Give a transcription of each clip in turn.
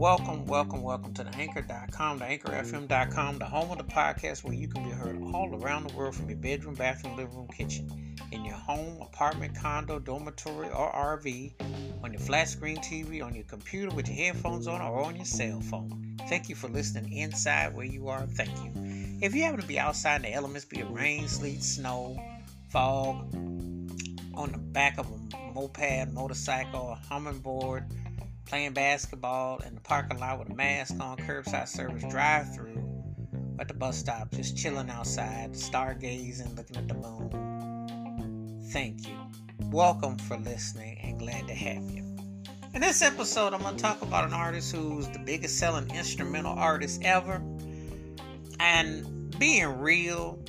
welcome, welcome, welcome to the anchor.com, the anchorfm.com, the home of the podcast where you can be heard all around the world from your bedroom, bathroom, living room, kitchen, in your home, apartment, condo, dormitory, or RV, on your flat screen TV, on your computer with your headphones on, or on your cell phone. Thank you for listening inside where you are. Thank you. If you happen to be outside in the elements, be it rain, sleet, snow, fog, on the back of a moped, motorcycle, a hummingbird, playing basketball in the parking lot with a mask on, curbside service, drive through at the bus stop, just chilling outside, stargazing, looking at the moon. Thank you. Welcome for listening and glad to have you. In this episode, I'm going to talk about an artist who's the biggest selling instrumental artist ever. And being real,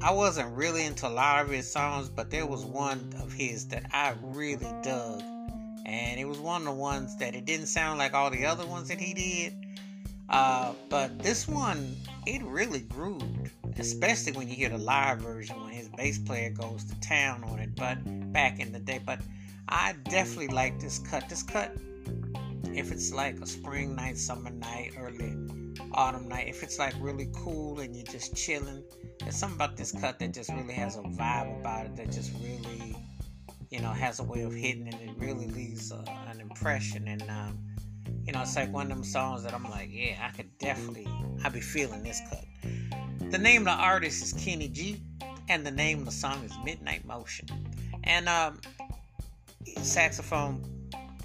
I wasn't really into a lot of his songs, but there was one of his that I really dug. And it was one of the ones that it didn't sound like all the other ones that he did. Uh, but this one, it really grooved, especially when you hear the live version when his bass player goes to town on it. But back in the day, but I definitely like this cut. This cut, if it's like a spring night, summer night, early autumn night, if it's like really cool and you're just chilling, there's something about this cut that just really has a vibe about it that just really, you know, has a way of hitting and it really leaves uh, an impression. And, um, you know, it's like one of them songs that I'm like, yeah, I could definitely, I'd be feeling this cut. The name of the artist is Kenny G, and the name of the song is Midnight Motion. And um, saxophone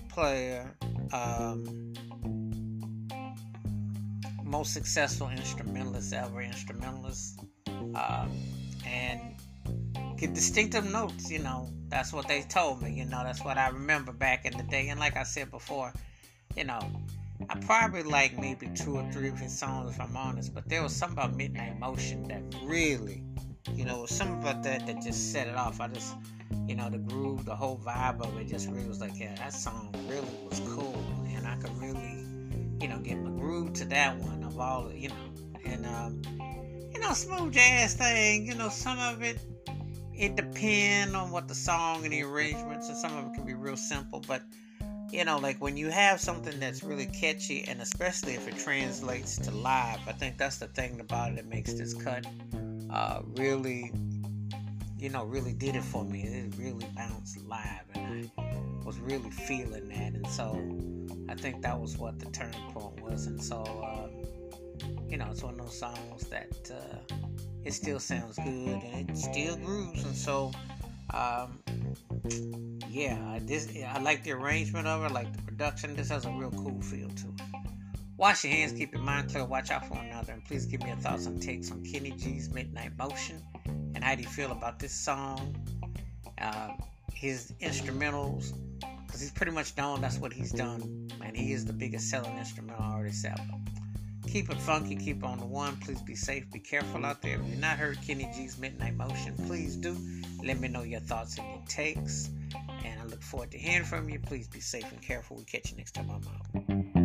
player, um, most successful instrumentalist ever, instrumentalist, um, and get distinctive notes. You know, that's what they told me. You know, that's what I remember back in the day. And like I said before, you know, I probably like maybe two or three of his songs if I'm honest, but there was something about Midnight Motion that really, you know, something about that that just set it off. I just, you know, the groove, the whole vibe of it just really was like, yeah, that song really was cool, and I could really, you know, get my groove to that one of all, you know, and um, you know, smooth jazz thing, you know, some of it it depends on what the song and the arrangements, and some of it can be real simple, but you know, like when you have something that's really catchy, and especially if it translates to live, I think that's the thing about it that makes this cut uh, really, you know, really did it for me. It really bounced live, and I was really feeling that, and so I think that was what the turning point was, and so. Uh, you know, it's one of those songs that uh, it still sounds good and it still grooves. And so, um, yeah, this I like the arrangement of it, I like the production. This has a real cool feel to it. Wash your hands, keep your mind clear, watch out for another, and please give me your thoughts and takes on Kenny G's Midnight Motion. And how do you feel about this song? Uh, his instrumentals, because he's pretty much known that's what he's done, and he is the biggest selling instrumental artist ever. Keep it funky, keep on the one. Please be safe, be careful out there. If you've not heard Kenny G's Midnight Motion, please do. Let me know your thoughts and your takes. And I look forward to hearing from you. Please be safe and careful. We'll catch you next time I'm out.